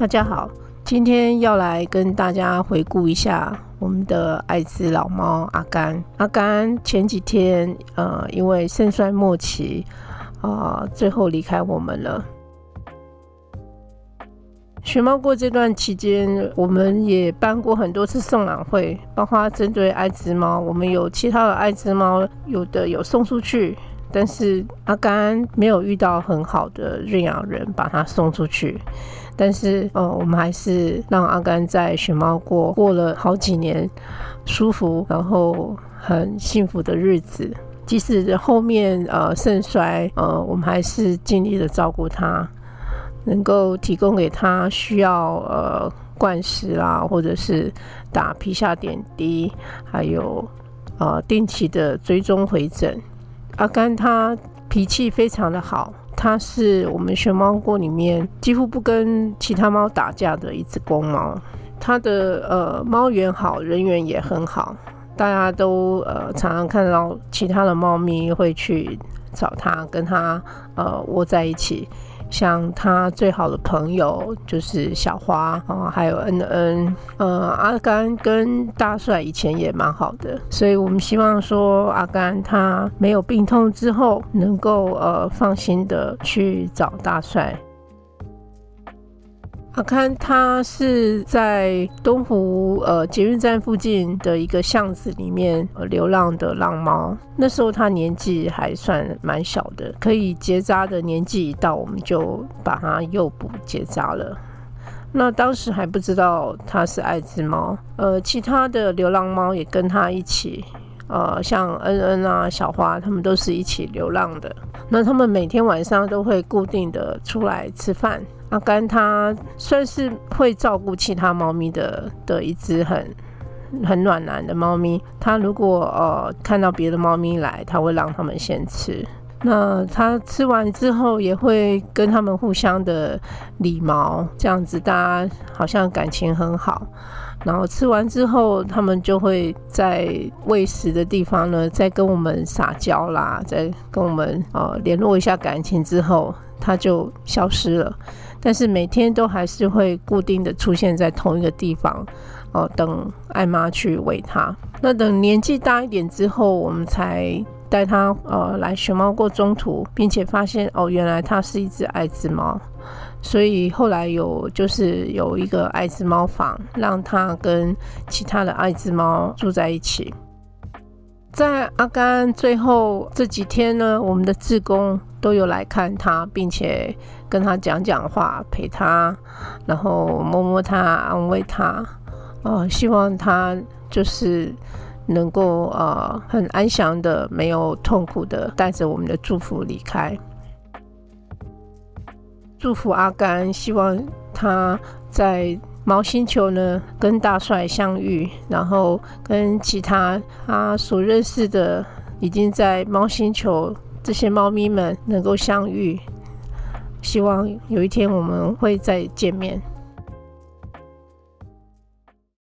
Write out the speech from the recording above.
大家好，今天要来跟大家回顾一下我们的爱滋老猫阿甘。阿甘前几天呃，因为肾衰末期啊，最后离开我们了。熊猫过这段期间，我们也办过很多次送养会，包括针对爱滋猫，我们有其他的爱滋猫，有的有送出去。但是阿甘没有遇到很好的认养人把他送出去，但是呃，我们还是让阿甘在熊猫过过了好几年舒服，然后很幸福的日子。即使后面呃肾衰，呃，我们还是尽力的照顾他，能够提供给他需要呃灌食啦，或者是打皮下点滴，还有呃定期的追踪回诊。阿甘他脾气非常的好，他是我们熊猫锅里面几乎不跟其他猫打架的一只公猫。他的呃猫缘好，人缘也很好，大家都呃常常看到其他的猫咪会去找他，跟他呃窝在一起。像他最好的朋友就是小花啊，还有恩恩，呃，阿甘跟大帅以前也蛮好的，所以我们希望说阿甘他没有病痛之后，能够呃放心的去找大帅。阿堪他是在东湖呃捷运站附近的一个巷子里面流浪的浪猫。那时候他年纪还算蛮小的，可以结扎的年纪一到，我们就把它诱捕结扎了。那当时还不知道它是爱滋猫，呃，其他的流浪猫也跟他一起，呃，像恩恩啊、小花，他们都是一起流浪的。那他们每天晚上都会固定的出来吃饭。阿甘它算是会照顾其他猫咪的的一只很很暖男的猫咪。它如果呃看到别的猫咪来，它会让他们先吃。那它吃完之后也会跟他们互相的理毛，这样子大家好像感情很好。然后吃完之后，他们就会在喂食的地方呢，再跟我们撒娇啦，再跟我们呃联络一下感情之后，它就消失了。但是每天都还是会固定的出现在同一个地方，哦，等艾妈去喂它。那等年纪大一点之后，我们才带它呃来熊猫过中途，并且发现哦，原来它是一只爱滋猫，所以后来有就是有一个爱滋猫房，让它跟其他的爱滋猫住在一起。在阿甘最后这几天呢，我们的志工都有来看他，并且跟他讲讲话，陪他，然后摸摸他，安慰他，呃，希望他就是能够呃很安详的、没有痛苦的，带着我们的祝福离开。祝福阿甘，希望他在。毛星球呢，跟大帅相遇，然后跟其他他所认识的已经在猫星球这些猫咪们能够相遇，希望有一天我们会再见面。